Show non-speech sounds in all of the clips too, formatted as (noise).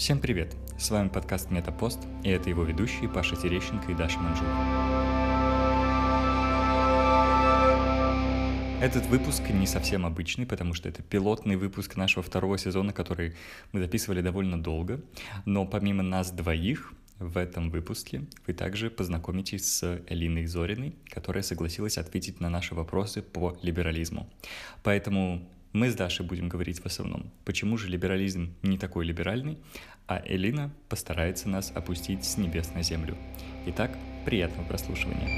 Всем привет! С вами подкаст Метапост, и это его ведущие Паша Терещенко и Даша Манжур. Этот выпуск не совсем обычный, потому что это пилотный выпуск нашего второго сезона, который мы записывали довольно долго. Но помимо нас двоих, в этом выпуске вы также познакомитесь с Элиной Зориной, которая согласилась ответить на наши вопросы по либерализму. Поэтому мы с Дашей будем говорить в основном, почему же либерализм не такой либеральный, а Элина постарается нас опустить с небес на землю. Итак, приятного прослушивания.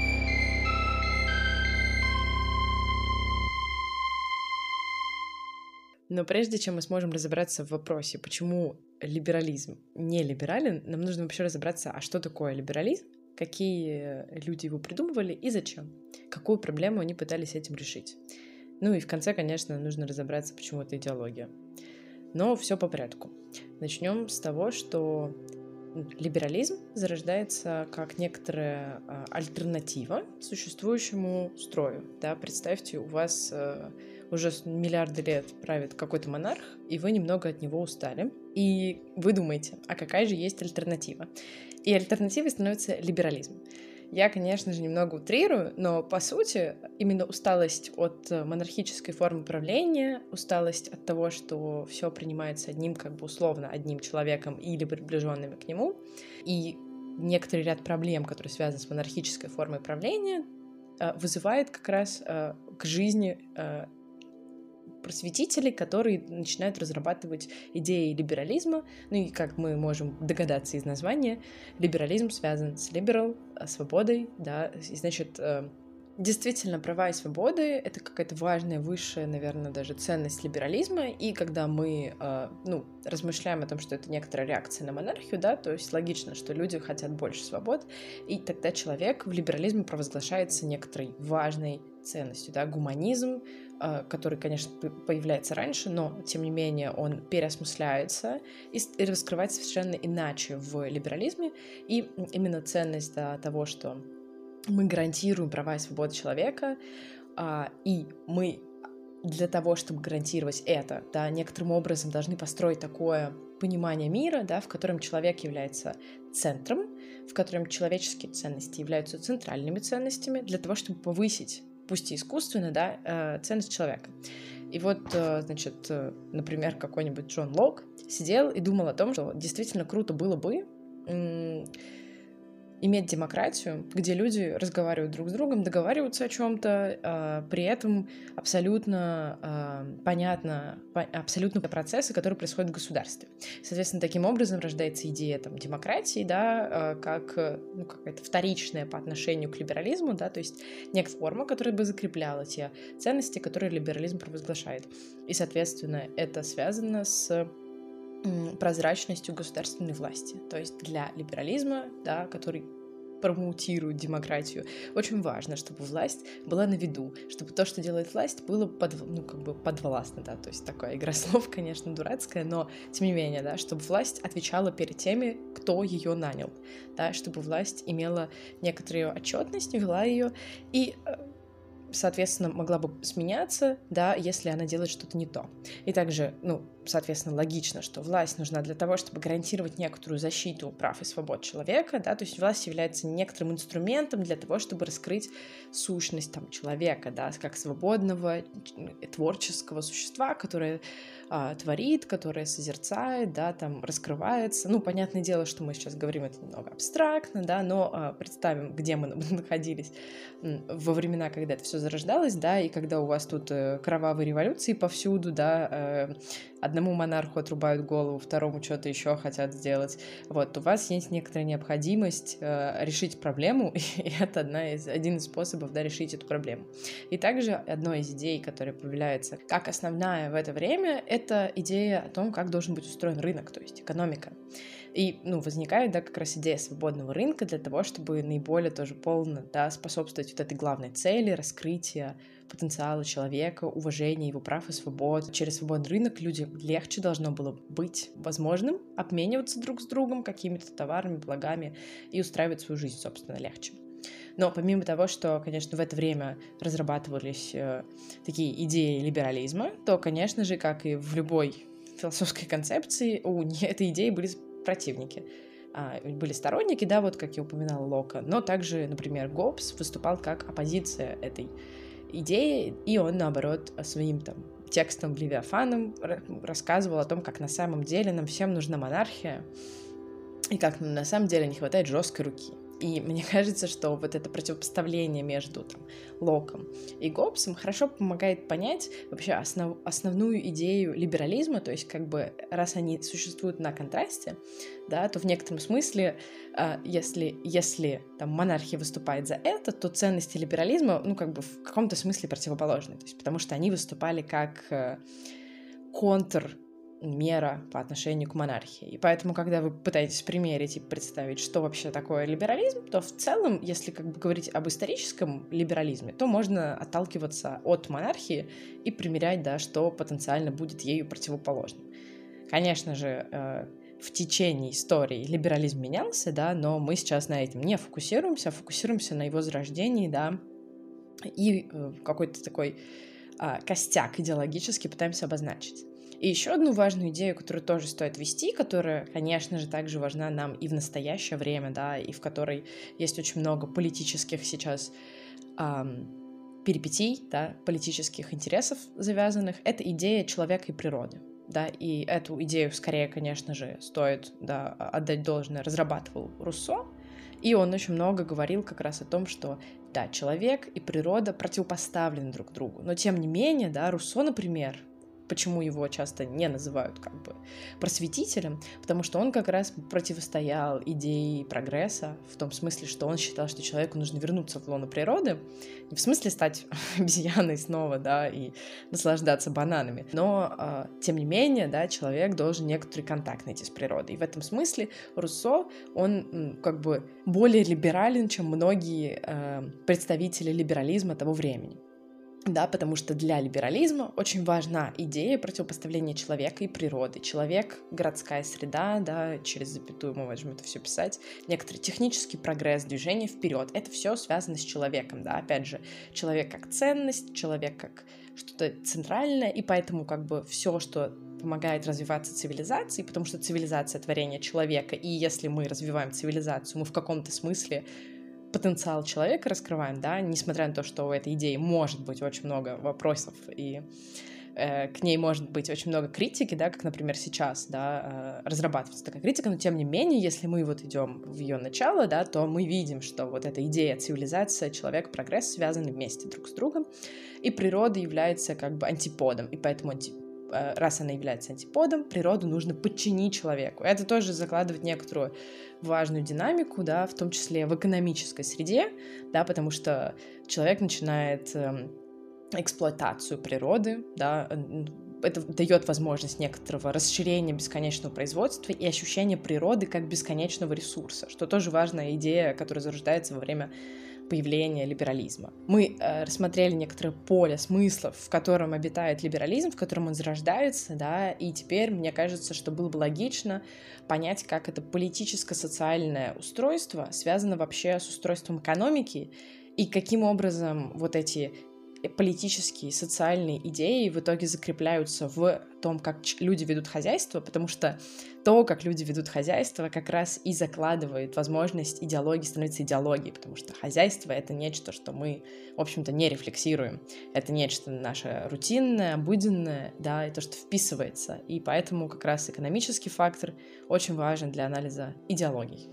Но прежде чем мы сможем разобраться в вопросе, почему либерализм не либерален, нам нужно вообще разобраться, а что такое либерализм, какие люди его придумывали и зачем, какую проблему они пытались этим решить. Ну и в конце, конечно, нужно разобраться, почему это идеология. Но все по порядку. Начнем с того, что либерализм зарождается как некоторая а, альтернатива существующему строю. Да, представьте, у вас а, уже миллиарды лет правит какой-то монарх, и вы немного от него устали, и вы думаете, а какая же есть альтернатива? И альтернативой становится либерализм. Я, конечно же, немного утрирую, но по сути именно усталость от э, монархической формы правления, усталость от того, что все принимается одним, как бы условно, одним человеком или приближенными к нему, и некоторый ряд проблем, которые связаны с монархической формой правления, э, вызывает как раз э, к жизни просветителей, которые начинают разрабатывать идеи либерализма. Ну и, как мы можем догадаться из названия, либерализм связан с liberal, э, свободой, да, и, значит, э, Действительно, права и свободы — это какая-то важная, высшая, наверное, даже ценность либерализма, и когда мы, э, ну, размышляем о том, что это некоторая реакция на монархию, да, то есть логично, что люди хотят больше свобод, и тогда человек в либерализме провозглашается некоторой важной ценностью, да, гуманизм, который, конечно, появляется раньше, но, тем не менее, он переосмысляется и, и раскрывается совершенно иначе в либерализме, и именно ценность да, того, что мы гарантируем права и свободы человека, а, и мы для того, чтобы гарантировать это, да, некоторым образом должны построить такое понимание мира, да, в котором человек является центром, в котором человеческие ценности являются центральными ценностями для того, чтобы повысить, пусть и искусственно, да, э, ценность человека. И вот, э, значит, э, например, какой-нибудь Джон Лок сидел и думал о том, что действительно круто было бы иметь демократию, где люди разговаривают друг с другом, договариваются о чем-то, э, при этом абсолютно э, понятно, по, абсолютно процессы, которые происходят в государстве. Соответственно, таким образом рождается идея там, демократии, да, э, как ну, какая-то вторичная по отношению к либерализму, да, то есть некая форма, которая бы закрепляла те ценности, которые либерализм провозглашает. И, соответственно, это связано с прозрачностью государственной власти. То есть для либерализма, да, который промоутирует демократию, очень важно, чтобы власть была на виду, чтобы то, что делает власть, было под, ну, как бы подвластно, да, то есть такая игра (laughs) слов, конечно, дурацкая, но тем не менее, да, чтобы власть отвечала перед теми, кто ее нанял, да, чтобы власть имела некоторую отчетность, вела ее и э, соответственно, могла бы сменяться, да, если она делает что-то не то. И также, ну, соответственно, логично, что власть нужна для того, чтобы гарантировать некоторую защиту прав и свобод человека, да, то есть власть является некоторым инструментом для того, чтобы раскрыть сущность там человека, да, как свободного творческого существа, которое а, творит, которое созерцает, да, там раскрывается. Ну, понятное дело, что мы сейчас говорим это немного абстрактно, да, но а, представим, где мы (laughs) находились во времена, когда это все зарождалось, да, и когда у вас тут э, кровавые революции повсюду, да, э, одному монарху отрубают голову, второму что-то еще хотят сделать. Вот, у вас есть некоторая необходимость э, решить проблему, (laughs) и это одна из, один из способов да, решить эту проблему. И также одной из идей, которая появляется как основная в это время, это идея о том, как должен быть устроен рынок, то есть экономика. И, ну, возникает, да, как раз идея свободного рынка для того, чтобы наиболее тоже полно, да, способствовать вот этой главной цели, раскрытия потенциала человека, уважения его прав и свобод. Через свободный рынок людям легче должно было быть возможным обмениваться друг с другом какими-то товарами, благами и устраивать свою жизнь, собственно, легче. Но помимо того, что, конечно, в это время разрабатывались э, такие идеи либерализма, то, конечно же, как и в любой философской концепции, у (laughs) этой идеи были противники. А, были сторонники, да, вот как я упоминала Лока, но также, например, Гоббс выступал как оппозиция этой идеи, и он, наоборот, своим там текстом Левиафаном рассказывал о том, как на самом деле нам всем нужна монархия, и как на самом деле не хватает жесткой руки. И (laughs) мне кажется, что вот это противопоставление между там, Локом и Гоббсом хорошо помогает понять вообще основ, основную идею либерализма, то есть как бы раз они существуют на контрасте, да, то в некотором смысле, э, если, если там монархия выступает за это, то ценности либерализма, ну, как бы в каком-то смысле противоположны, то есть потому что они выступали как э, контр мера по отношению к монархии. И поэтому, когда вы пытаетесь примерить и представить, что вообще такое либерализм, то в целом, если как бы говорить об историческом либерализме, то можно отталкиваться от монархии и примерять, да, что потенциально будет ею противоположным. Конечно же, э, в течение истории либерализм менялся, да, но мы сейчас на этом не фокусируемся, а фокусируемся на его зарождении, да, и э, какой-то такой а, костяк идеологически пытаемся обозначить. И еще одну важную идею, которую тоже стоит вести, которая, конечно же, также важна нам и в настоящее время, да, и в которой есть очень много политических сейчас эм, перипетий, да, политических интересов завязанных, это идея человека и природы. Да, и эту идею скорее, конечно же, стоит да, отдать должное, разрабатывал Руссо, и он очень много говорил как раз о том, что да, человек и природа противопоставлены друг другу. Но тем не менее, да, Руссо, например, почему его часто не называют как бы просветителем, потому что он как раз противостоял идее прогресса в том смысле, что он считал, что человеку нужно вернуться в лоно природы, не в смысле стать (laughs) обезьяной снова, да, и наслаждаться бананами, но э, тем не менее, да, человек должен некоторый контакт найти с природой. И в этом смысле Руссо, он как бы более либерален, чем многие э, представители либерализма того времени да, потому что для либерализма очень важна идея противопоставления человека и природы. Человек — городская среда, да, через запятую мы можем это все писать. Некоторый технический прогресс, движение вперед — это все связано с человеком, да, опять же, человек как ценность, человек как что-то центральное, и поэтому как бы все, что помогает развиваться цивилизации, потому что цивилизация — творение человека, и если мы развиваем цивилизацию, мы в каком-то смысле потенциал человека раскрываем, да, несмотря на то, что у этой идеи может быть очень много вопросов и э, к ней может быть очень много критики, да, как, например, сейчас, да, э, разрабатывается такая критика, но тем не менее, если мы вот идем в ее начало, да, то мы видим, что вот эта идея цивилизация, человек, прогресс связаны вместе друг с другом, и природа является как бы антиподом, и поэтому анти Э, раз она является антиподом, природу нужно подчинить человеку. Это тоже закладывает некоторую важную динамику, да, в том числе в экономической среде, да, потому что человек начинает эм, эксплуатацию природы, да, это дает возможность некоторого расширения бесконечного производства и ощущения природы как бесконечного ресурса, что тоже важная идея, которая зарождается во время появления либерализма. Мы э, рассмотрели некоторое поле смыслов, в котором обитает либерализм, в котором он зарождается, да, и теперь мне кажется, что было бы логично понять, как это политическо-социальное устройство связано вообще с устройством экономики и каким образом вот эти политические, социальные идеи в итоге закрепляются в том, как люди ведут хозяйство, потому что то, как люди ведут хозяйство, как раз и закладывает возможность идеологии становиться идеологией, потому что хозяйство — это нечто, что мы, в общем-то, не рефлексируем. Это нечто наше рутинное, обыденное, да, и то, что вписывается. И поэтому как раз экономический фактор очень важен для анализа идеологий.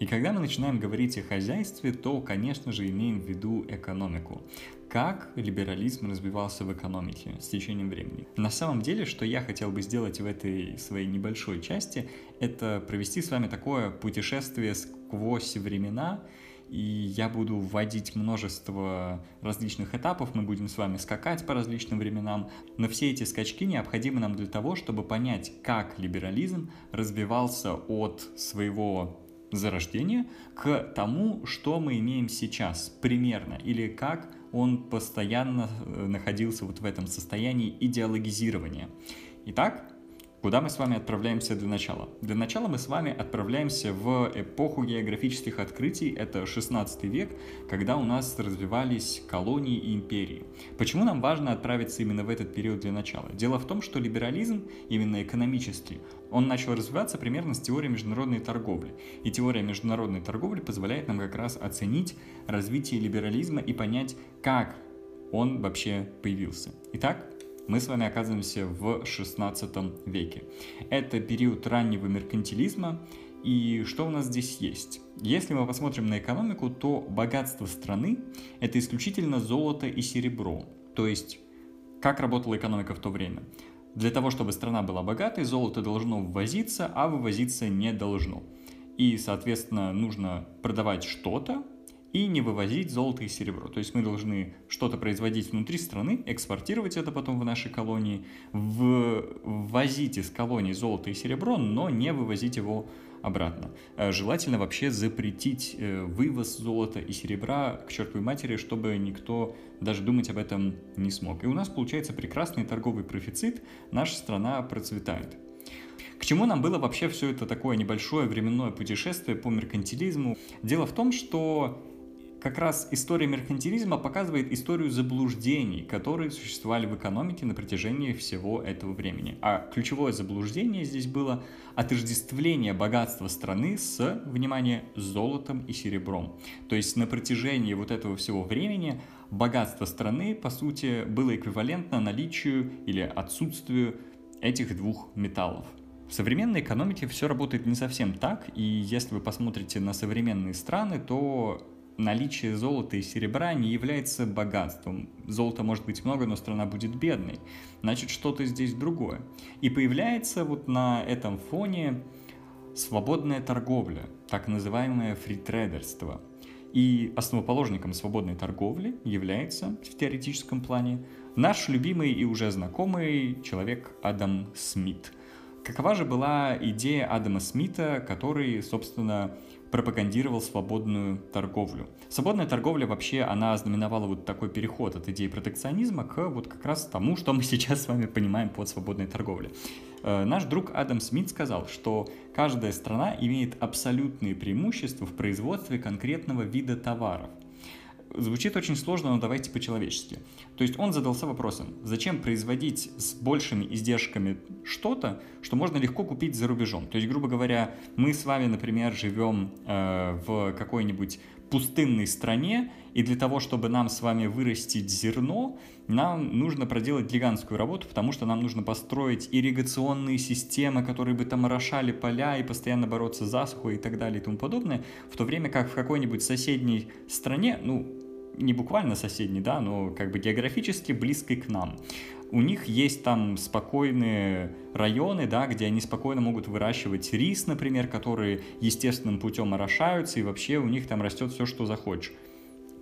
И когда мы начинаем говорить о хозяйстве, то, конечно же, имеем в виду экономику. Как либерализм развивался в экономике с течением времени? На самом деле, что я хотел бы сделать в этой своей небольшой части, это провести с вами такое путешествие сквозь времена, и я буду вводить множество различных этапов, мы будем с вами скакать по различным временам, но все эти скачки необходимы нам для того, чтобы понять, как либерализм развивался от своего зарождения к тому, что мы имеем сейчас примерно, или как он постоянно э, находился вот в этом состоянии идеологизирования. Итак, Куда мы с вами отправляемся для начала? Для начала мы с вами отправляемся в эпоху географических открытий, это 16 век, когда у нас развивались колонии и империи. Почему нам важно отправиться именно в этот период для начала? Дело в том, что либерализм, именно экономический, он начал развиваться примерно с теорией международной торговли. И теория международной торговли позволяет нам как раз оценить развитие либерализма и понять, как он вообще появился. Итак, мы с вами оказываемся в 16 веке. Это период раннего меркантилизма, и что у нас здесь есть? Если мы посмотрим на экономику, то богатство страны – это исключительно золото и серебро. То есть, как работала экономика в то время? Для того, чтобы страна была богатой, золото должно ввозиться, а вывозиться не должно. И, соответственно, нужно продавать что-то, и не вывозить золото и серебро. То есть мы должны что-то производить внутри страны, экспортировать это потом в наши колонии, ввозить из колоний золото и серебро, но не вывозить его обратно. Э, желательно вообще запретить э, вывоз золота и серебра к чертовой матери, чтобы никто даже думать об этом не смог. И у нас получается прекрасный торговый профицит, наша страна процветает. К чему нам было вообще все это такое небольшое временное путешествие по меркантилизму? Дело в том, что как раз история меркантилизма показывает историю заблуждений, которые существовали в экономике на протяжении всего этого времени. А ключевое заблуждение здесь было отождествление богатства страны с, внимание, золотом и серебром. То есть на протяжении вот этого всего времени богатство страны, по сути, было эквивалентно наличию или отсутствию этих двух металлов. В современной экономике все работает не совсем так, и если вы посмотрите на современные страны, то наличие золота и серебра не является богатством. Золота может быть много, но страна будет бедной. Значит, что-то здесь другое. И появляется вот на этом фоне свободная торговля, так называемое фритрейдерство. И основоположником свободной торговли является в теоретическом плане наш любимый и уже знакомый человек Адам Смит. Какова же была идея Адама Смита, который, собственно, пропагандировал свободную торговлю. Свободная торговля вообще, она знаменовала вот такой переход от идеи протекционизма к вот как раз тому, что мы (laughs) сейчас с вами понимаем под свободной торговлей. Э, наш друг Адам Смит сказал, что каждая страна имеет абсолютные преимущества в производстве конкретного вида товаров. Звучит очень сложно, но давайте по-человечески. То есть он задался вопросом, зачем производить с большими издержками что-то, что можно легко купить за рубежом. То есть, грубо говоря, мы с вами, например, живем э, в какой-нибудь пустынной стране, и для того, чтобы нам с вами вырастить зерно, нам нужно проделать гигантскую работу, потому что нам нужно построить ирригационные системы, которые бы там орошали поля и постоянно бороться с засухой и так далее и тому подобное, в то время как в какой-нибудь соседней стране, ну, не буквально соседней, да, но как бы географически близкой к нам. У них есть там спокойные районы, да, где они спокойно могут выращивать рис, например, которые естественным путем орошаются, и вообще у них там растет все, что захочешь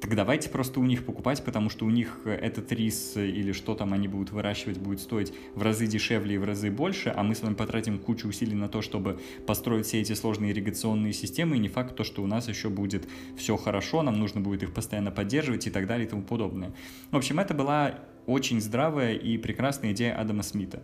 так давайте просто у них покупать, потому что у них э, этот рис э, или что там они будут выращивать будет стоить в разы дешевле и в разы больше, а мы с вами потратим кучу усилий на то, чтобы построить все эти сложные ирригационные системы, и не факт то, что у нас еще будет все хорошо, нам нужно будет их постоянно поддерживать и так далее и тому подобное. В общем, это была очень здравая и прекрасная идея Адама Смита.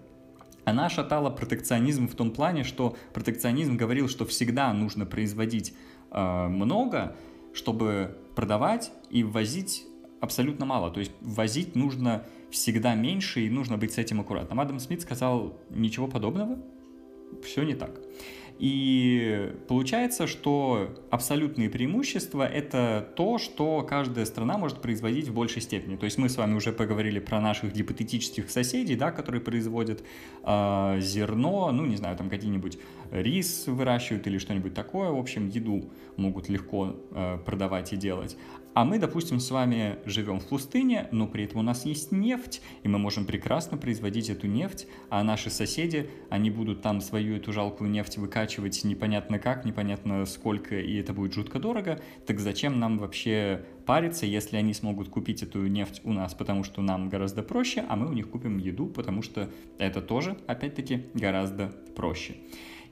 Она шатала протекционизм в том плане, что протекционизм говорил, что всегда нужно производить э, много, чтобы продавать и ввозить абсолютно мало. То есть ввозить нужно всегда меньше, и нужно быть с этим аккуратным. Адам Смит сказал ничего подобного, все не так. И получается, что абсолютные преимущества — это то, что каждая страна может производить в большей степени. То есть мы с вами уже поговорили про наших гипотетических соседей, да, которые производят э, зерно, ну, не знаю, там какие-нибудь рис выращивают или что-нибудь такое. В общем, еду могут легко э, продавать и делать. А мы, допустим, с вами живем в пустыне, но при этом у нас есть нефть, и мы можем прекрасно производить эту нефть, а наши соседи, они будут там свою эту жалкую нефть выкачивать непонятно как, непонятно сколько, и это будет жутко дорого. Так зачем нам вообще париться, если они смогут купить эту нефть у нас, потому что нам гораздо проще, а мы у них купим еду, потому что это тоже, опять-таки, гораздо проще.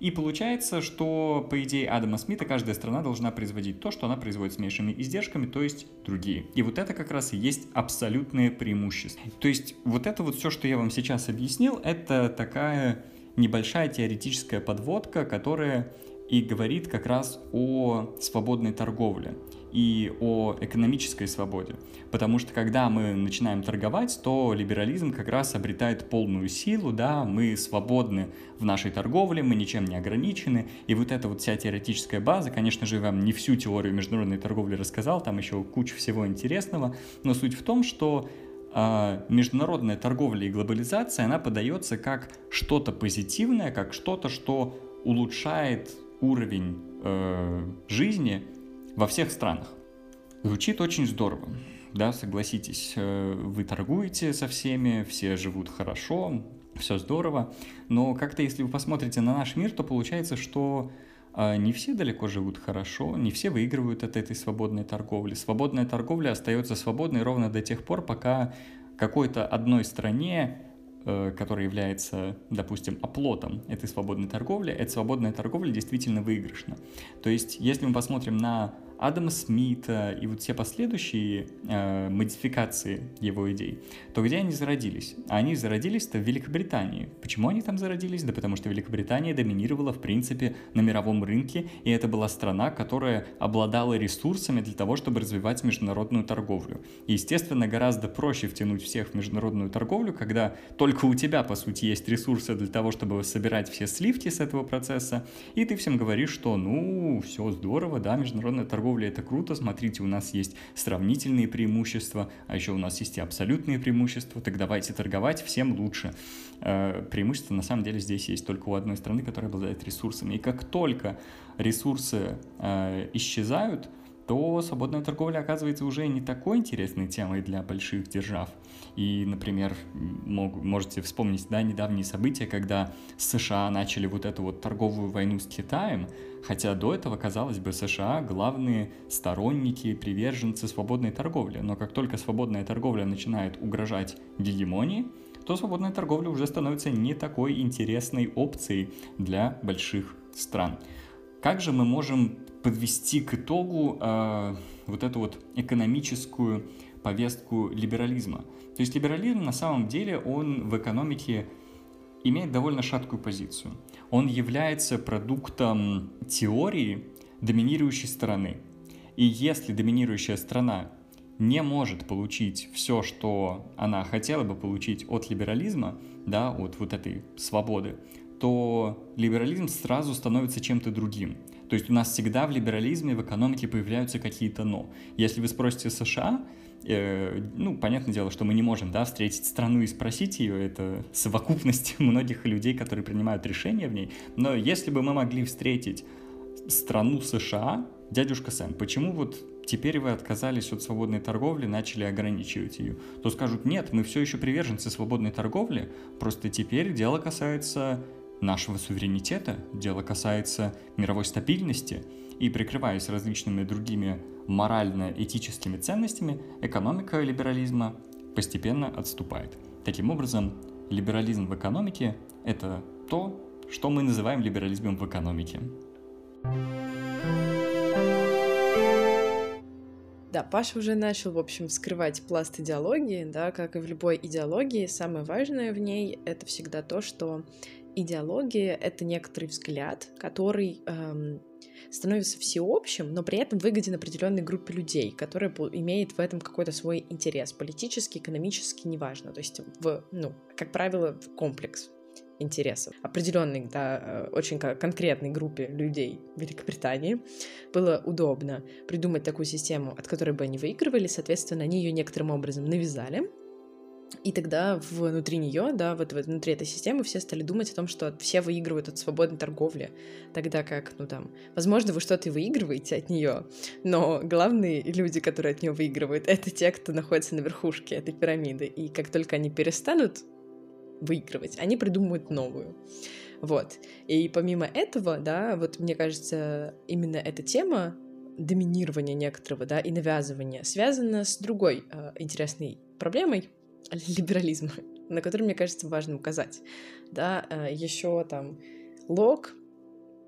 И получается, что, по идее Адама Смита, каждая страна должна производить то, что она производит с меньшими издержками, то есть другие. И вот это как раз и есть абсолютное преимущество. То есть вот это вот все, что я вам сейчас объяснил, это такая небольшая теоретическая подводка, которая и говорит как раз о свободной торговле и о экономической свободе. Потому что когда мы начинаем торговать, то либерализм как раз обретает полную силу, да, мы свободны в нашей торговле, мы ничем не ограничены, и вот эта вот вся теоретическая база, конечно же, вам не всю теорию международной торговли рассказал, там еще куча всего интересного, но суть в том, что э, международная торговля и глобализация, она подается как что-то позитивное, как что-то, что улучшает уровень э, жизни во всех странах. Звучит очень здорово, да, согласитесь, э, вы торгуете со всеми, все живут хорошо, все здорово, но как-то если вы посмотрите на наш мир, то получается, что э, не все далеко живут хорошо, не все выигрывают от этой свободной торговли. Свободная торговля остается свободной ровно до тех пор, пока какой-то одной стране который является, допустим, оплотом этой свободной торговли, эта свободная торговля действительно выигрышна. То есть, если мы посмотрим на Адама Смита и вот все последующие э, модификации его идей, то где они зародились? Они зародились-то в Великобритании. Почему они там зародились? Да потому что Великобритания доминировала, в принципе, на мировом рынке, и это была страна, которая обладала ресурсами для того, чтобы развивать международную торговлю. И, естественно, гораздо проще втянуть всех в международную торговлю, когда только у тебя, по сути, есть ресурсы для того, чтобы собирать все сливки с этого процесса, и ты всем говоришь, что, ну, все здорово, да, международная торговля торговля это круто, смотрите, у нас есть сравнительные преимущества, а еще у нас есть и абсолютные преимущества, так давайте торговать, всем лучше. Э, преимущества на самом деле здесь есть только у одной страны, которая обладает ресурсами. И как только ресурсы э, исчезают, то свободная торговля оказывается уже не такой интересной темой для больших держав. И, например, мог, можете вспомнить да, недавние события, когда США начали вот эту вот торговую войну с Китаем, хотя до этого, казалось бы, США главные сторонники, приверженцы свободной торговли. Но как только свободная торговля начинает угрожать гегемонии, то свободная торговля уже становится не такой интересной опцией для больших стран. Как же мы можем подвести к итогу э, вот эту вот экономическую повестку либерализма? То есть либерализм на самом деле, он в экономике имеет довольно шаткую позицию. Он является продуктом теории доминирующей стороны. И если доминирующая страна не может получить все, что она хотела бы получить от либерализма, да, от вот этой свободы, то либерализм сразу становится чем-то другим. То есть у нас всегда в либерализме, в экономике появляются какие-то «но». Если вы спросите США, э, ну, понятное дело, что мы не можем, да, встретить страну и спросить ее, это совокупность (laughs) многих людей, которые принимают решения в ней, но если бы мы могли встретить страну США, дядюшка Сэм, почему вот теперь вы отказались от свободной торговли, начали ограничивать ее, то скажут, нет, мы все еще приверженцы свободной торговли, просто теперь дело касается нашего суверенитета, дело касается мировой стабильности, и прикрываясь различными другими морально-этическими ценностями, экономика либерализма постепенно отступает. Таким образом, либерализм в экономике – это то, что мы называем либерализмом в экономике. Да, Паша уже начал, в общем, вскрывать пласт идеологии, да, как и в любой идеологии, самое важное в ней — это всегда то, что идеология — это некоторый взгляд, который эм, становится всеобщим, но при этом выгоден определенной группе людей, которая имеет в этом какой-то свой интерес, политический, экономический, неважно. То есть, в, ну, как правило, в комплекс интересов. Определенной, да, э, очень конкретной группе людей в Великобритании было удобно придумать такую систему, от которой бы они выигрывали, соответственно, они ее некоторым образом навязали, и тогда внутри нее, да, вот внутри этой системы все стали думать о том, что все выигрывают от свободной торговли, тогда как, ну там, возможно, вы что-то и выигрываете от нее, но главные люди, которые от нее выигрывают, это те, кто находится на верхушке этой пирамиды, и как только они перестанут выигрывать, они придумывают новую. Вот. И помимо этого, да, вот мне кажется, именно эта тема доминирования некоторого, да, и навязывания связана с другой э, интересной проблемой, (laughs) либерализма, на который, мне кажется, важно указать. Да, э, еще там Лок,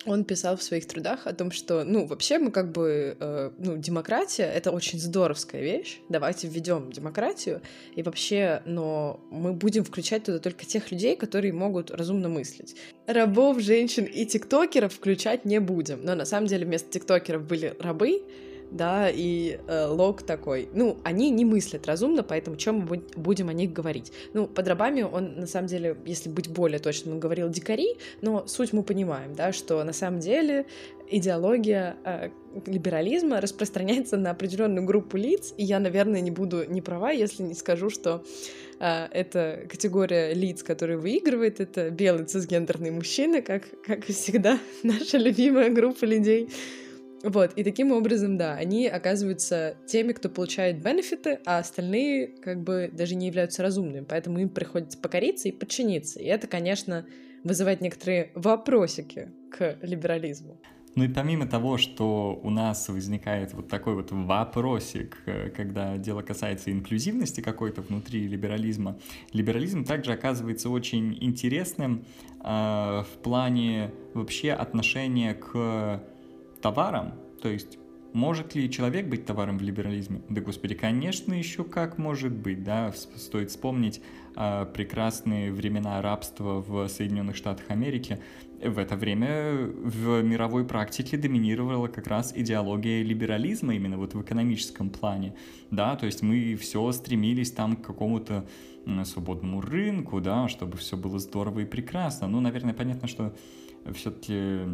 он писал в своих трудах о том, что, ну, вообще мы как бы, э, ну, демократия — это очень здоровская вещь, давайте введем демократию, и вообще, но мы будем включать туда только тех людей, которые могут разумно мыслить. Рабов, женщин и тиктокеров включать не будем, но на самом деле вместо тиктокеров были рабы, да, и э, лог такой. Ну, они не мыслят разумно, поэтому чем мы будем о них говорить? Ну, под рабами он, на самом деле, если быть более точным, он говорил дикари, но суть мы понимаем, да, что на самом деле идеология э, либерализма распространяется на определенную группу лиц, и я, наверное, не буду не права, если не скажу, что э, это категория лиц, которые выигрывает, это белые цисгендерные мужчины, как, как всегда, (laughs) наша любимая группа людей, вот, и таким образом, да, они оказываются теми, кто получает бенефиты, а остальные как бы даже не являются разумными, поэтому им приходится покориться и подчиниться. И это, конечно, вызывает некоторые вопросики к либерализму. Ну и помимо того, что у нас возникает вот такой вот вопросик, э, когда дело касается инклюзивности какой-то внутри либерализма, либерализм также оказывается очень интересным э, в плане вообще отношения к товаром, то есть может ли человек быть товаром в либерализме? Да, господи, конечно, еще как может быть, да, стоит вспомнить э, прекрасные времена рабства в Соединенных Штатах Америки. В это время в мировой практике доминировала как раз идеология либерализма именно вот в экономическом плане, да, то есть мы все стремились там к какому-то свободному рынку, да, чтобы все было здорово и прекрасно. Ну, наверное, понятно, что все-таки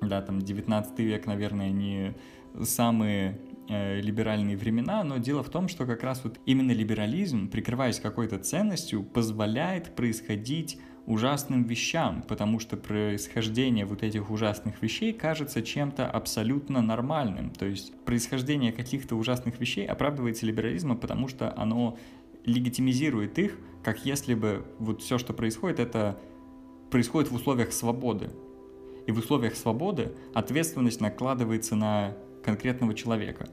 да, там 19 век, наверное, не самые э, либеральные времена, но дело в том, что как раз вот именно либерализм, прикрываясь какой-то ценностью, позволяет происходить ужасным вещам, потому что происхождение вот этих ужасных вещей кажется чем-то абсолютно нормальным. То есть происхождение каких-то ужасных вещей оправдывается либерализмом, потому что оно легитимизирует их, как если бы вот все, что происходит, это происходит в условиях свободы. И в условиях свободы ответственность накладывается на конкретного человека.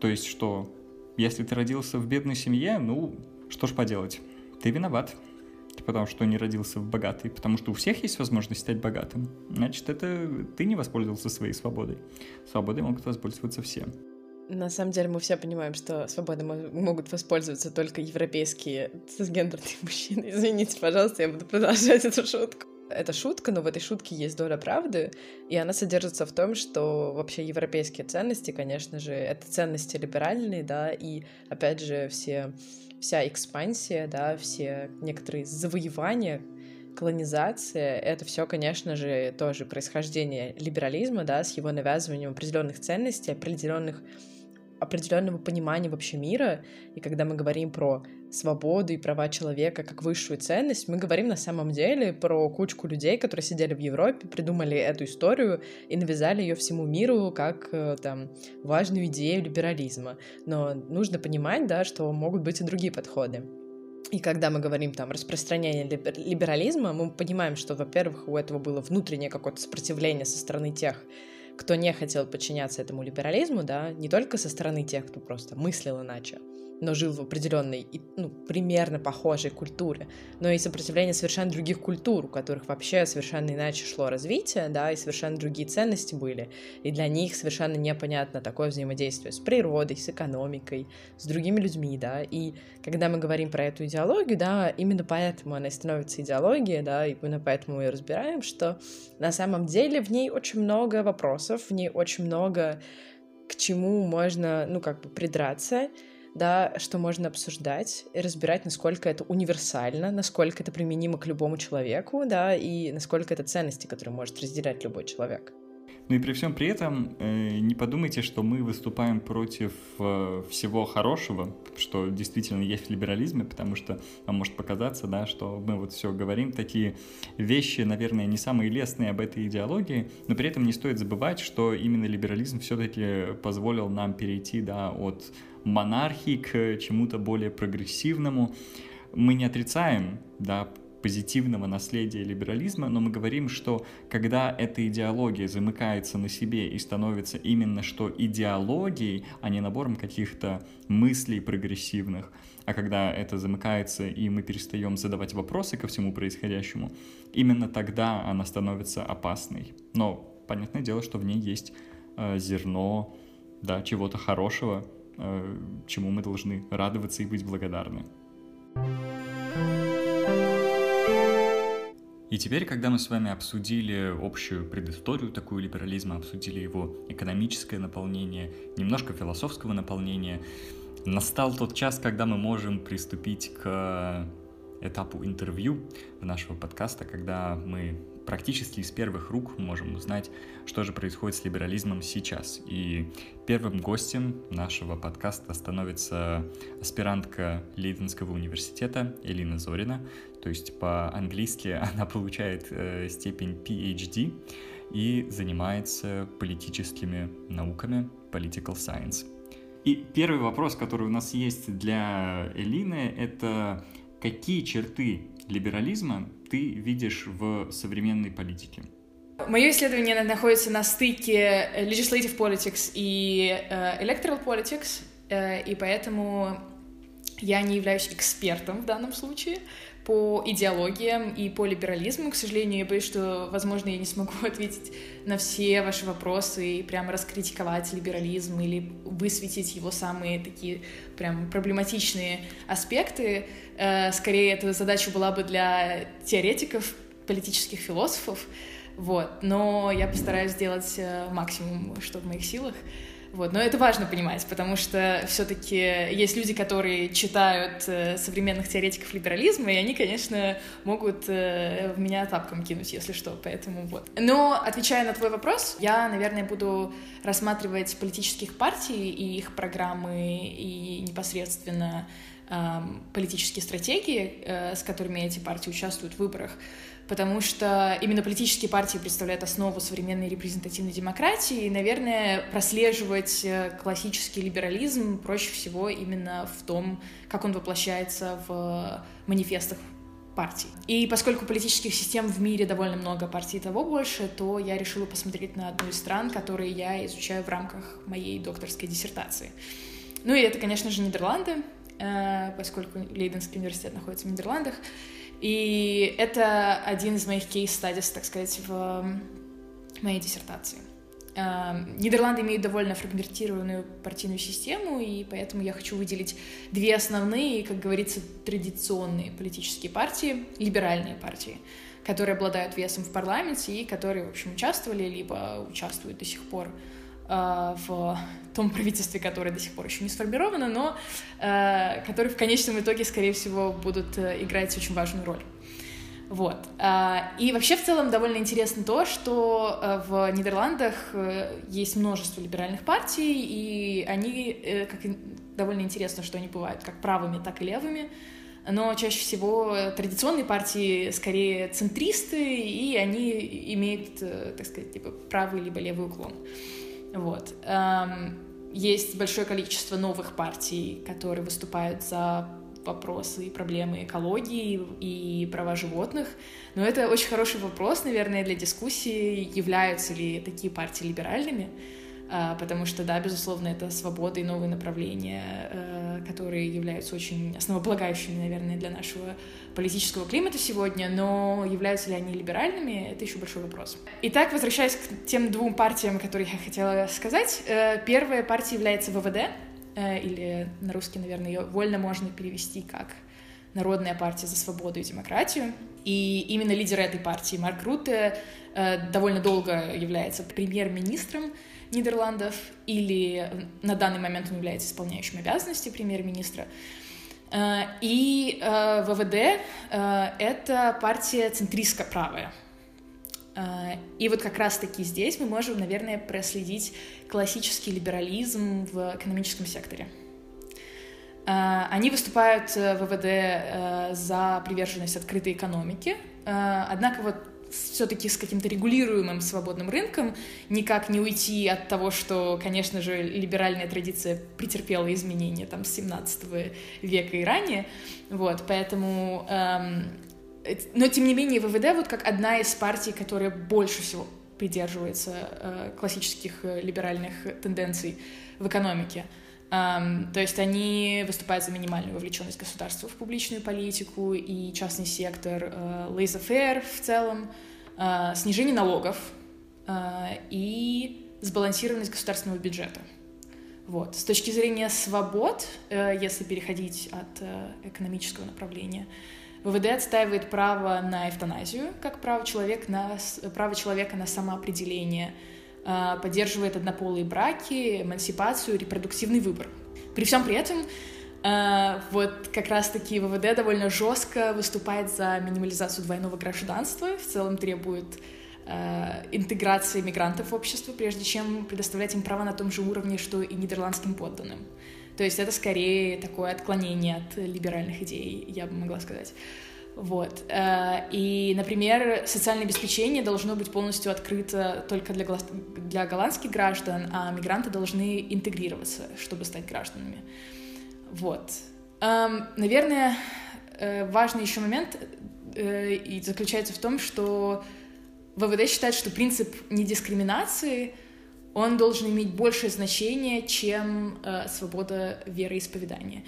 То есть, что если ты родился в бедной семье, ну, что ж поделать, ты виноват. Потому что не родился в богатой, потому что у всех есть возможность стать богатым. Значит, это ты не воспользовался своей свободой. Свободой могут воспользоваться все. На самом деле мы все понимаем, что свободой могут воспользоваться только европейские цисгендерные (laughs) мужчины. Извините, пожалуйста, я буду продолжать эту шутку. Это шутка, но в этой шутке есть доля правды, и она содержится в том, что вообще европейские ценности, конечно же, это ценности либеральные, да, и, опять же, все, вся экспансия, да, все некоторые завоевания, колонизация, это все, конечно же, тоже происхождение либерализма, да, с его навязыванием определенных ценностей, определенных определенного понимания вообще мира, и когда мы говорим про свободу и права человека как высшую ценность, мы говорим на самом деле про кучку людей, которые сидели в Европе, придумали эту историю и навязали ее всему миру как э, там важную идею либерализма. Но нужно понимать, да, что могут быть и другие подходы. И когда мы говорим там распространение либерализма, мы понимаем, что, во-первых, у этого было внутреннее какое-то сопротивление со стороны тех, кто не хотел подчиняться этому либерализму, да, не только со стороны тех, кто просто мыслил иначе, но жил в определенной, ну, примерно похожей культуре, но и сопротивление совершенно других культур, у которых вообще совершенно иначе шло развитие, да, и совершенно другие ценности были, и для них совершенно непонятно такое взаимодействие с природой, с экономикой, с другими людьми, да, и когда мы говорим про эту идеологию, да, именно поэтому она становится идеологией, да, и именно поэтому мы ее разбираем, что на самом деле в ней очень много вопросов, в ней очень много к чему можно, ну, как бы придраться, да, что можно обсуждать и разбирать, насколько это универсально, насколько это применимо к любому человеку, да, и насколько это ценности, которые может разделять любой человек. Ну и при всем при этом э, не подумайте, что мы выступаем против э, всего хорошего, что действительно есть в либерализме, потому что вам может показаться, да, что мы вот все говорим такие вещи, наверное, не самые лестные об этой идеологии, но при этом не стоит забывать, что именно либерализм все-таки позволил нам перейти, да, от монархии к чему-то более прогрессивному. Мы не отрицаем, да, позитивного наследия либерализма, но мы говорим, что когда эта идеология замыкается на себе и становится именно что идеологией, а не набором каких-то мыслей прогрессивных, а когда это замыкается и мы перестаем задавать вопросы ко всему происходящему, именно тогда она становится опасной. Но понятное дело, что в ней есть э, зерно, да, чего-то хорошего, э, чему мы должны радоваться и быть благодарны. И теперь, когда мы с вами обсудили общую предысторию такую либерализма, обсудили его экономическое наполнение, немножко философского наполнения, настал тот час, когда мы можем приступить к этапу интервью нашего подкаста, когда мы практически из первых рук можем узнать, что же происходит с либерализмом сейчас. И первым гостем нашего подкаста становится аспирантка Лейденского университета Элина Зорина. То есть по-английски (laughs) она получает э, степень PhD и занимается политическими науками, political science. И первый вопрос, который у нас есть для Элины, это какие черты либерализма ты видишь в современной политике? Мое исследование находится на стыке legislative politics и uh, electoral politics, uh, и поэтому я не являюсь экспертом в данном случае по идеологиям и по либерализму. К сожалению, я боюсь, что, возможно, я не смогу (laughs) ответить на все ваши вопросы и прямо раскритиковать либерализм или высветить его самые такие прям проблематичные аспекты. Э, скорее, эта задача была бы для теоретиков, политических философов, вот. Но я постараюсь сделать э, максимум, что в моих силах. Вот. Но это важно понимать, потому что все-таки есть люди, которые читают э, современных теоретиков либерализма, и они, конечно, могут э, в меня тапком кинуть, если что, поэтому вот. Но, отвечая на твой вопрос, я, наверное, буду рассматривать политических партий и их программы, и непосредственно э, политические стратегии, э, с которыми эти партии участвуют в выборах, потому что именно политические партии представляют основу современной репрезентативной демократии, и, наверное, прослеживать э, классический либерализм проще всего именно в том, как он воплощается в манифестах партий. И поскольку политических систем в мире довольно много, партий того больше, то я решила посмотреть на одну из стран, которые я изучаю в рамках моей докторской диссертации. Ну и это, конечно же, Нидерланды, э, поскольку Лейденский университет находится в Нидерландах. И это один из моих кейс-стадис, так сказать, в моей диссертации. Эм, Нидерланды имеют довольно фрагментированную партийную систему, и поэтому я хочу выделить две основные, как говорится, традиционные политические партии, либеральные партии, которые обладают весом в парламенте и которые, в общем, участвовали, либо участвуют до сих пор в том правительстве, которое до сих пор еще не сформировано, но э, которые в конечном итоге, скорее всего, будут э, играть очень важную роль. Вот. И вообще в целом довольно интересно то, что в Нидерландах есть множество либеральных партий, и они, как довольно интересно, что они бывают как правыми, так и левыми, но чаще всего традиционные партии скорее центристы, и они имеют, так сказать, типа правый либо левый уклон. Вот. Эм, есть большое количество новых партий, которые выступают за вопросы и проблемы экологии и права животных. Но это очень хороший вопрос, наверное, для дискуссии, являются ли такие партии либеральными. А, потому что, да, безусловно, это свобода и новые направления, э, которые являются очень основополагающими, наверное, для нашего политического климата сегодня, но являются ли они либеральными, это еще большой вопрос. Итак, возвращаясь к тем двум партиям, которые я хотела сказать. Э, первая партия является ВВД, э, или на русский, наверное, ее вольно можно перевести как Народная партия за свободу и демократию. И именно лидер этой партии, Марк Рутте, довольно долго является премьер-министром Нидерландов, или на данный момент он является исполняющим обязанности премьер-министра. Э, и э, ВВД э, — это партия центристско-правая. И вот как раз-таки здесь мы можем, наверное, проследить классический либерализм в экономическом секторе. Они выступают в ВВД за приверженность открытой экономики, однако вот все-таки с каким-то регулируемым свободным рынком, никак не уйти от того, что, конечно же, либеральная традиция претерпела изменения там с 17 века и ранее, вот, поэтому... Эм, но, тем не менее, ВВД вот как одна из партий, которая больше всего придерживается э, классических э, либеральных тенденций в экономике. Um, то есть они выступают за минимальную вовлеченность государства в публичную политику и частный сектор, uh, laissez-faire в целом, uh, снижение налогов, и сбалансированность государственного бюджета. Вот. С точки зрения свобод, если переходить от экономического направления, ВВД отстаивает право на эвтаназию как право, человек на, право человека на самоопределение, поддерживает однополые браки, эмансипацию, репродуктивный выбор. При всем при этом Uh, вот как раз-таки ВВД довольно жестко выступает за минимализацию двойного гражданства, в целом требует uh, интеграции мигрантов в общество, прежде чем предоставлять им права на том же уровне, что и нидерландским подданным. То есть это скорее такое отклонение от либеральных идей, я бы могла сказать. Вот. Uh, и, например, социальное обеспечение должно быть полностью открыто только для, для голландских граждан, а мигранты должны интегрироваться, чтобы стать гражданами. Вот. Эм, наверное, э, важный еще момент э, и заключается в том, что ВВД считает, что принцип недискриминации он должен иметь большее значение, чем э, свобода вероисповедания.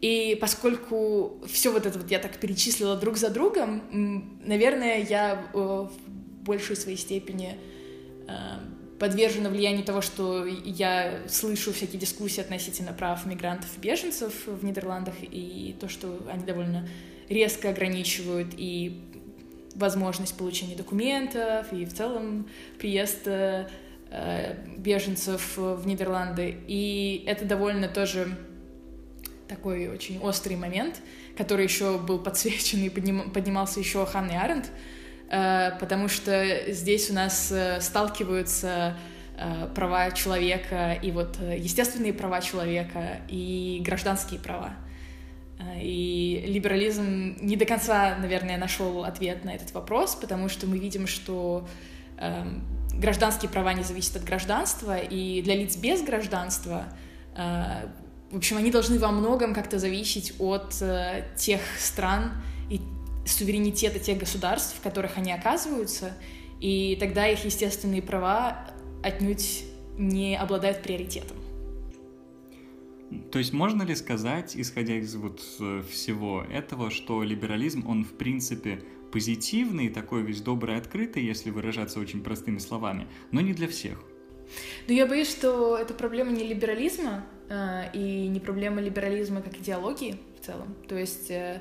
И поскольку все вот это вот я так перечислила друг за другом, наверное, я э, в большей своей степени э, подвержена влиянию того, что я слышу всякие дискуссии относительно прав мигрантов и беженцев в Нидерландах, и то, что они довольно резко ограничивают и возможность получения документов, и в целом приезд э, беженцев в Нидерланды. И это довольно тоже такой очень острый момент, который еще был подсвечен и подним, поднимался еще Ханной Аренд, Э, потому что здесь у нас э, сталкиваются э, права человека и вот естественные права человека и гражданские права. И либерализм не до конца, наверное, нашел ответ на этот вопрос, потому что мы видим, что эм, гражданские права не зависят от гражданства, и для лиц без гражданства, в общем, они должны во многом как-то зависеть от тех стран и суверенитета тех государств, в которых они оказываются, и тогда их естественные права отнюдь не обладают приоритетом. То есть можно ли сказать, исходя из вот э, всего этого, что либерализм, он в принципе позитивный, такой весь добрый, открытый, если выражаться очень простыми словами, но не для всех? Ну, я боюсь, что это проблема не либерализма э, и не проблема либерализма как идеологии в целом. То есть э,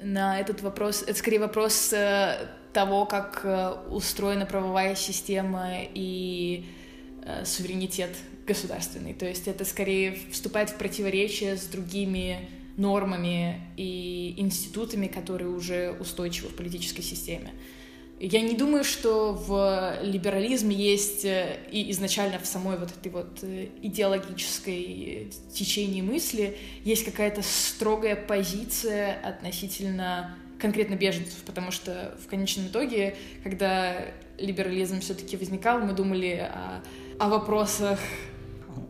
на этот вопрос. Это скорее вопрос э, того, как устроена правовая система и суверенитет государственный. То есть это скорее вступает в противоречие с другими нормами и институтами, которые уже устойчивы в политической системе. Я не думаю, что в либерализме есть э, и изначально в самой вот этой вот э, идеологической течении мысли есть какая-то строгая позиция относительно конкретно беженцев, потому что в конечном итоге, когда либерализм все-таки возникал, мы думали о, о вопросах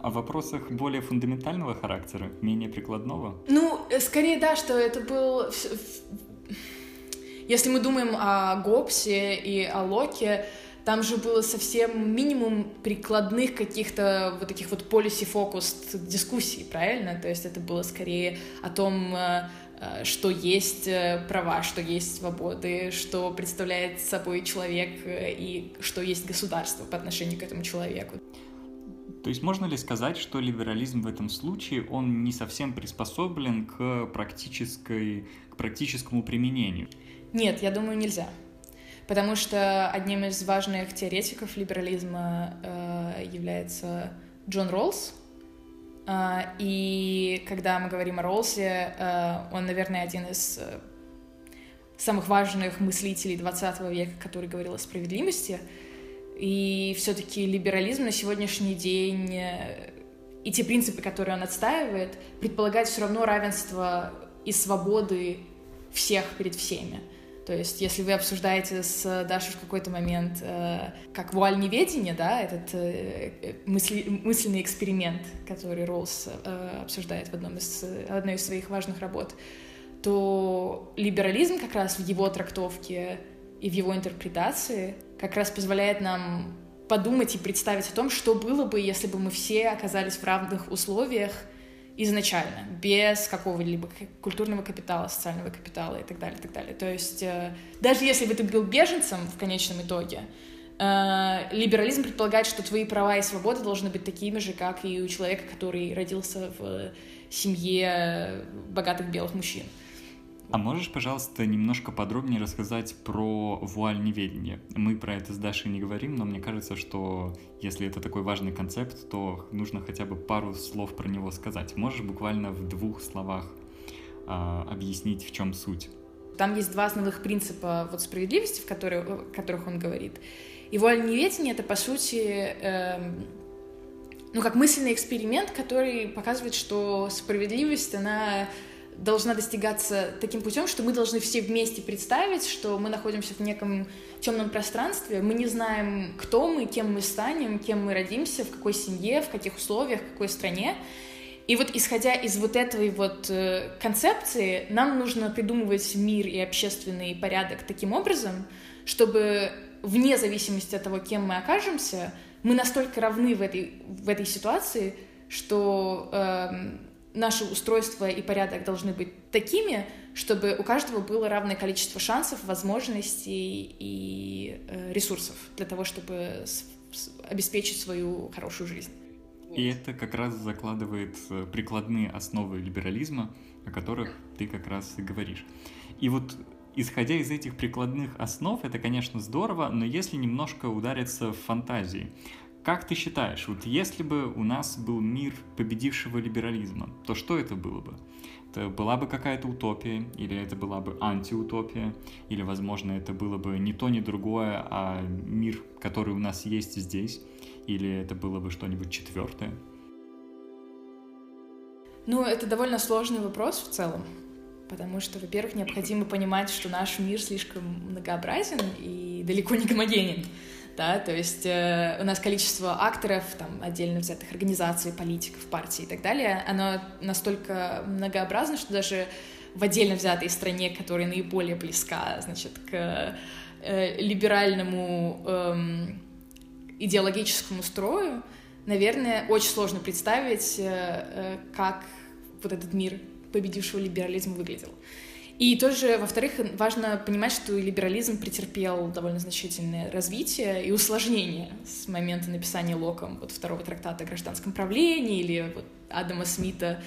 о вопросах более фундаментального характера, менее прикладного? Ну, э, скорее да, что это был если мы думаем о Гобсе и о Локе, там же было совсем минимум прикладных каких-то вот таких вот policy-focused дискуссий, правильно? То есть это было скорее о том, э, э, что есть э, права, что есть свободы, что представляет собой человек и что есть государство по отношению к этому человеку. То есть можно ли сказать, что либерализм в этом случае, он не совсем приспособлен к, практической, к практическому применению? Нет, я думаю, нельзя. Потому что одним из важных теоретиков либерализма э, является Джон Роллс. Э, и когда мы говорим о Роллсе, э, он, наверное, один из э, самых важных мыслителей 20 века, который говорил о справедливости. И все-таки либерализм на сегодняшний день э, и те принципы, которые он отстаивает, предполагают все равно равенство и свободы всех перед всеми. То есть, если вы обсуждаете с Дашей в какой-то момент э, как вуаль неведения, да, этот э, мысли, мысленный эксперимент, который Роллс э, обсуждает в одном из, одной из своих важных работ, то либерализм как раз в его трактовке и в его интерпретации как раз позволяет нам подумать и представить о том, что было бы, если бы мы все оказались в равных условиях изначально, без какого-либо культурного капитала, социального капитала и так далее, и так далее. То есть э, даже если бы ты был беженцем в конечном итоге, Э, либерализм предполагает, что твои права и свободы должны быть такими же, как и у человека, который родился в семье богатых белых мужчин. А можешь, пожалуйста, немножко подробнее рассказать про вуаль неведения? Мы про это с Дашей не говорим, но мне кажется, что если это такой важный концепт, то нужно хотя бы пару слов про него сказать. Можешь буквально в двух словах а, объяснить, в чем суть? Там есть два основных принципа вот справедливости, в которых, в которых он говорит. И вуаль неведения — это, по сути, эм, ну, как мысленный эксперимент, который показывает, что справедливость, она должна достигаться таким путем, что мы должны все вместе представить, что мы находимся в неком темном пространстве, мы не знаем, кто мы, кем мы станем, кем мы родимся, в какой семье, в каких условиях, в какой стране. И вот исходя из вот этой вот э, концепции, нам нужно придумывать мир и общественный порядок таким образом, чтобы вне зависимости от того, кем мы окажемся, мы настолько равны в этой, в этой ситуации, что э, наши устройства и порядок должны быть такими, чтобы у каждого было равное количество шансов, возможностей и э, ресурсов для того, чтобы обеспечить свою хорошую жизнь. И это как раз закладывает э, прикладные основы либерализма, о которых ты как раз и говоришь. И вот исходя из этих прикладных основ, это, конечно, здорово, но если немножко удариться в фантазии, как ты считаешь, вот если бы у нас был мир победившего либерализма, то что это было бы? Это была бы какая-то утопия, или это была бы антиутопия, или, возможно, это было бы не то, ни другое, а мир, который у нас есть здесь, или это было бы что-нибудь четвертое? Ну, это довольно сложный вопрос в целом, потому что, во-первых, необходимо понимать, что наш мир слишком многообразен и далеко не гомогенен да, то есть э, у нас количество акторов, там, отдельно взятых организаций, политиков, партий и так далее, оно настолько многообразно, что даже в отдельно взятой стране, которая наиболее близка, значит, к э, либеральному э, идеологическому строю, наверное, очень сложно представить, э, э, как вот этот мир победившего либерализма выглядел. И тоже, во-вторых, важно понимать, что либерализм претерпел довольно значительное развитие и усложнение с момента написания Локом вот второго трактата о гражданском правлении или вот Адама Смита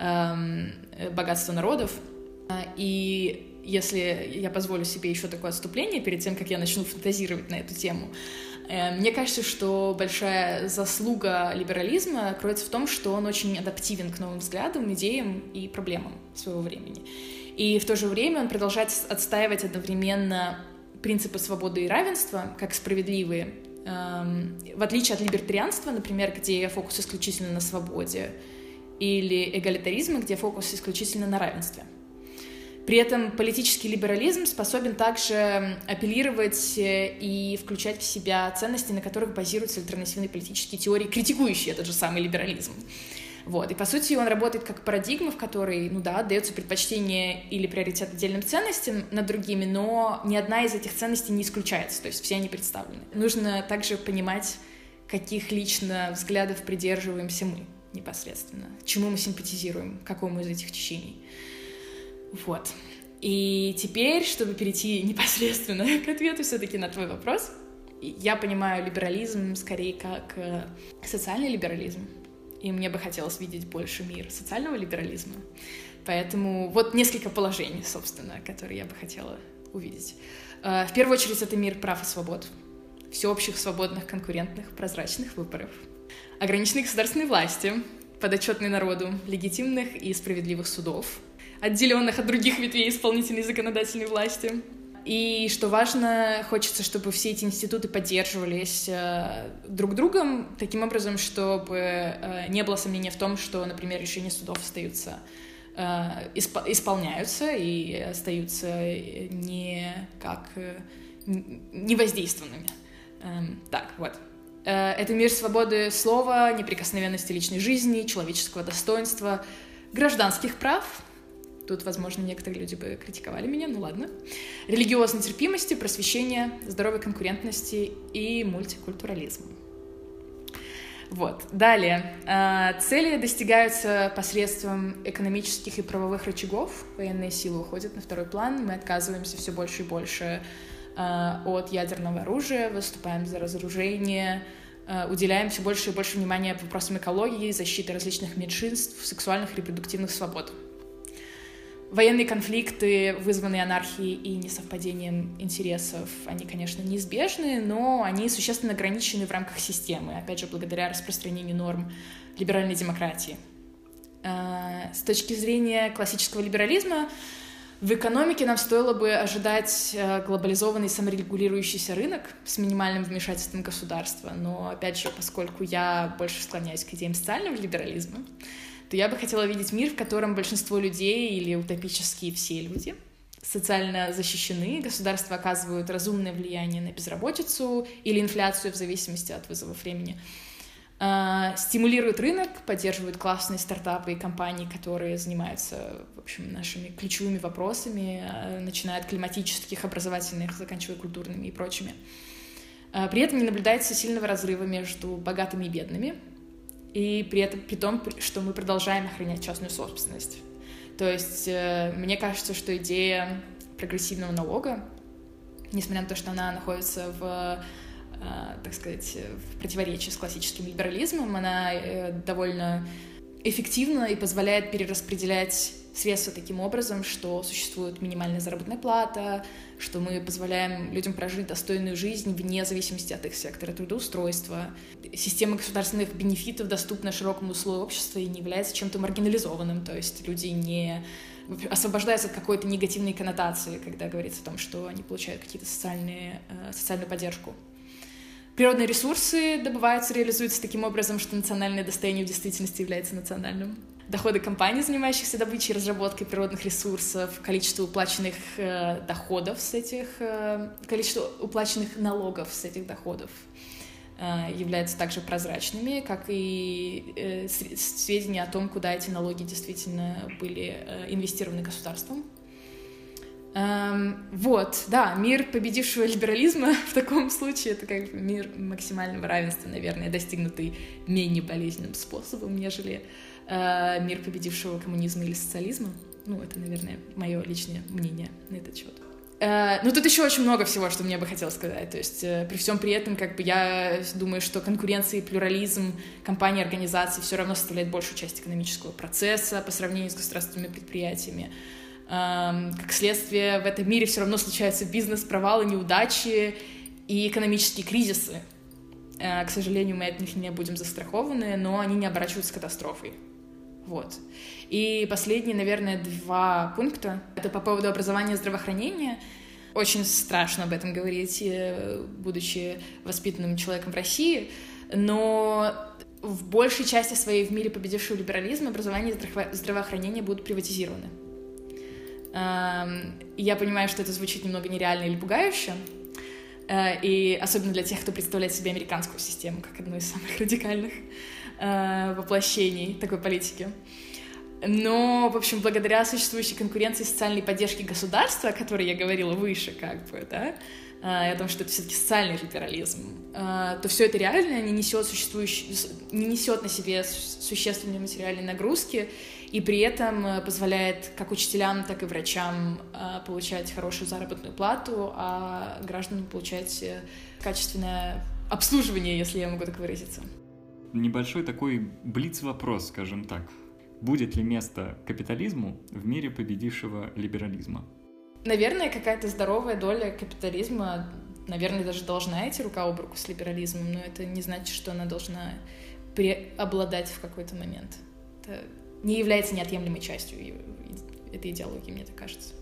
эм, «Богатство народов». И если я позволю себе еще такое отступление перед тем, как я начну фантазировать на эту тему, э, мне кажется, что большая заслуга либерализма кроется в том, что он очень адаптивен к новым взглядам, идеям и проблемам своего времени. И в то же время он продолжает отстаивать одновременно принципы свободы и равенства как справедливые, эм, в отличие от либертарианства, например, где фокус исключительно на свободе, или эгалитаризма, где фокус исключительно на равенстве. При этом политический либерализм способен также апеллировать э, и включать в себя ценности, на которых базируются альтернативные политические теории, критикующие этот же самый либерализм. Вот. И, по сути, он работает как парадигма, в которой, ну да, дается предпочтение или приоритет отдельным ценностям над другими, но ни одна из этих ценностей не исключается, то есть все они представлены. Нужно также понимать, каких лично взглядов придерживаемся мы непосредственно, чему мы симпатизируем, какому из этих течений. Вот. И теперь, чтобы перейти (laughs) непосредственно к ответу все-таки на твой вопрос, я понимаю либерализм скорее как э, социальный либерализм, и мне бы хотелось видеть больше мир социального либерализма. Поэтому вот несколько положений, собственно, которые я бы хотела увидеть. Э, в первую очередь это мир прав и свобод, всеобщих, свободных, конкурентных, прозрачных выборов, ограниченной государственной власти, подотчетной народу, легитимных и справедливых судов, отделенных от других ветвей исполнительной и законодательной власти, и что важно, хочется, чтобы все эти институты поддерживались э, друг другом таким образом, чтобы э, не было сомнения в том, что, например, решения судов остаются э, исп- исполняются и остаются не как невоздействованными. Эм, так, вот. Это мир свободы слова, неприкосновенности личной жизни, человеческого достоинства, гражданских прав, Тут, возможно, некоторые люди бы критиковали меня, ну ладно. Религиозной терпимости, просвещения, здоровой конкурентности и мультикультурализма. Вот. Далее. А, цели достигаются посредством экономических и правовых рычагов. Военные силы уходят на второй план. Мы отказываемся все больше и больше от ядерного оружия, выступаем за разоружение, уделяем все больше и больше внимания вопросам экологии, защиты различных меньшинств, сексуальных и репродуктивных свобод. Военные конфликты, вызванные анархией и несовпадением интересов, они, конечно, неизбежны, но они существенно ограничены в рамках системы, опять же, благодаря распространению норм либеральной демократии. А, с точки зрения классического либерализма, в экономике нам стоило бы ожидать э, глобализованный саморегулирующийся рынок с минимальным вмешательством государства, но, опять же, поскольку я больше склоняюсь к идеям социального либерализма, то я бы хотела видеть мир, в котором большинство людей или утопические все люди социально защищены, государства оказывают разумное влияние на безработицу или инфляцию в зависимости от вызовов времени, а, стимулируют рынок, поддерживают классные стартапы и компании, которые занимаются, в общем, нашими ключевыми вопросами, а, начиная от климатических, образовательных, заканчивая культурными и прочими. А, при этом не наблюдается сильного разрыва между богатыми и бедными, и при этом при том, что мы продолжаем охранять частную собственность. То есть э, мне кажется, что идея прогрессивного налога, несмотря на то, что она находится в э, так сказать, в противоречии с классическим либерализмом, она э, довольно эффективна и позволяет перераспределять средства таким образом, что существует минимальная заработная плата, что мы позволяем людям прожить достойную жизнь вне зависимости от их сектора трудоустройства. Система государственных бенефитов доступна широкому слою общества и не является чем-то маргинализованным, то есть люди не освобождаются от какой-то негативной коннотации, когда говорится о том, что они получают какие-то социальные, э, социальную поддержку. Природные ресурсы добываются, реализуются таким образом, что национальное достояние в действительности является национальным доходы компаний, занимающихся добычей и разработкой природных ресурсов, количество уплаченных э, доходов с этих, э, количество уплаченных налогов с этих доходов э, являются также прозрачными, как и э, сведения о том, куда эти налоги действительно были э, инвестированы государством. Эм, вот, да, мир победившего либерализма (laughs) в таком случае это как бы мир максимального равенства, наверное, достигнутый менее болезненным способом, нежели э, мир победившего коммунизма или социализма. Ну, это, наверное, мое личное мнение на этот счет. Э, ну, тут еще очень много всего, что мне бы хотелось сказать. То есть, э, при всем при этом, как бы я думаю, что конкуренция и плюрализм компаний, организаций все равно составляет большую часть экономического процесса по сравнению с государственными предприятиями. Эм, как следствие, в этом мире все равно случаются бизнес-провалы, неудачи и экономические кризисы. Э, к сожалению, мы от них не будем застрахованы, но они не оборачиваются катастрофой. Вот. И последние, наверное, два пункта. Это по поводу образования и здравоохранения. Очень страшно об этом говорить, э, будучи воспитанным человеком в России, но в большей части своей в мире победившего либерализма образование и здравоохранение будут приватизированы. Я понимаю, что это звучит немного нереально или пугающе, э, и особенно для тех, кто представляет себе американскую систему как одну из самых (laughs) радикальных э, воплощений такой политики. Но, в общем, благодаря существующей конкуренции социальной поддержки государства, о которой я говорила выше, как бы, да, э, и о том, что это все-таки социальный либерализм, то все это реально не несет, существующий, не несет на себе существенные материальные нагрузки, и при этом э, позволяет как учителям, так и врачам получать хорошую заработную плату, а гражданам получать качественное обслуживание, если я могу так выразиться небольшой такой блиц-вопрос, скажем так. Будет ли место капитализму в мире победившего либерализма? Наверное, какая-то здоровая доля капитализма, наверное, даже должна идти рука об руку с либерализмом, но это не значит, что она должна преобладать в какой-то момент. Это не является неотъемлемой частью этой идеологии, мне так кажется.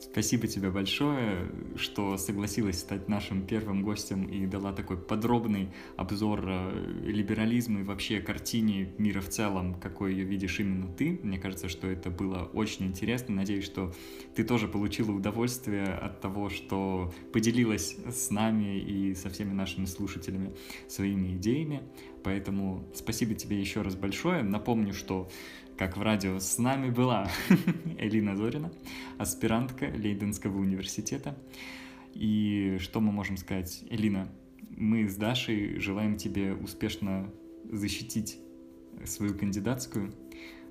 Спасибо тебе большое, что согласилась стать нашим первым гостем и дала такой подробный обзор э, либерализма и вообще картине мира в целом, какой ее видишь именно ты. Мне кажется, что это было очень интересно. Надеюсь, что ты тоже получила удовольствие от того, что поделилась с нами и со всеми нашими слушателями своими идеями. Поэтому спасибо тебе еще раз большое. Напомню, что как в радио, с нами была (laughs) Элина Зорина, аспирантка Лейденского университета. И что мы можем сказать? Элина, мы с Дашей желаем тебе успешно защитить свою кандидатскую.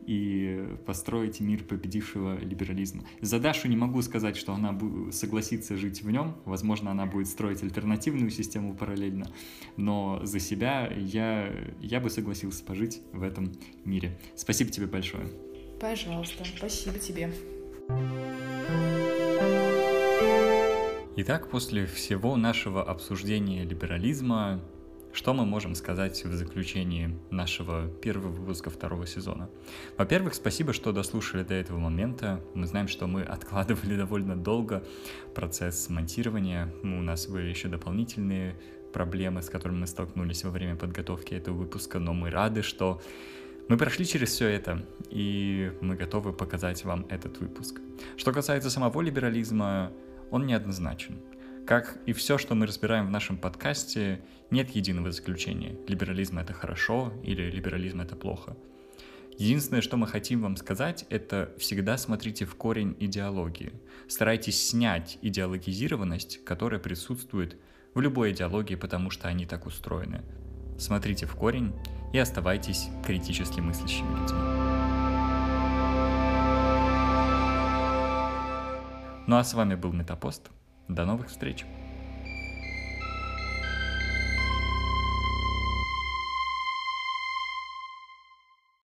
И построить мир победившего либерализма. За Дашу не могу сказать, что она согласится жить в нем. Возможно, она будет строить альтернативную систему параллельно. Но за себя я, я бы согласился пожить в этом мире. Спасибо тебе большое. Пожалуйста, спасибо тебе. Итак, после всего нашего обсуждения либерализма, что мы можем сказать в заключении нашего первого выпуска второго сезона? Во-первых, спасибо, что дослушали до этого момента. Мы знаем, что мы откладывали (laughs) довольно долго процесс монтирования. У нас были еще дополнительные проблемы, с которыми мы столкнулись во время подготовки этого выпуска, но мы рады, что мы прошли через все это, и мы готовы показать вам этот выпуск. Что касается самого либерализма, он неоднозначен. Как и все, что мы разбираем в нашем подкасте, нет единого заключения. Либерализм это хорошо или либерализм это плохо. Единственное, что мы хотим вам сказать, это всегда смотрите в корень идеологии. Старайтесь снять идеологизированность, которая присутствует в любой идеологии, потому что они так устроены. Смотрите в корень и оставайтесь критически мыслящими людьми. Ну а с вами был Метапост. До новых встреч!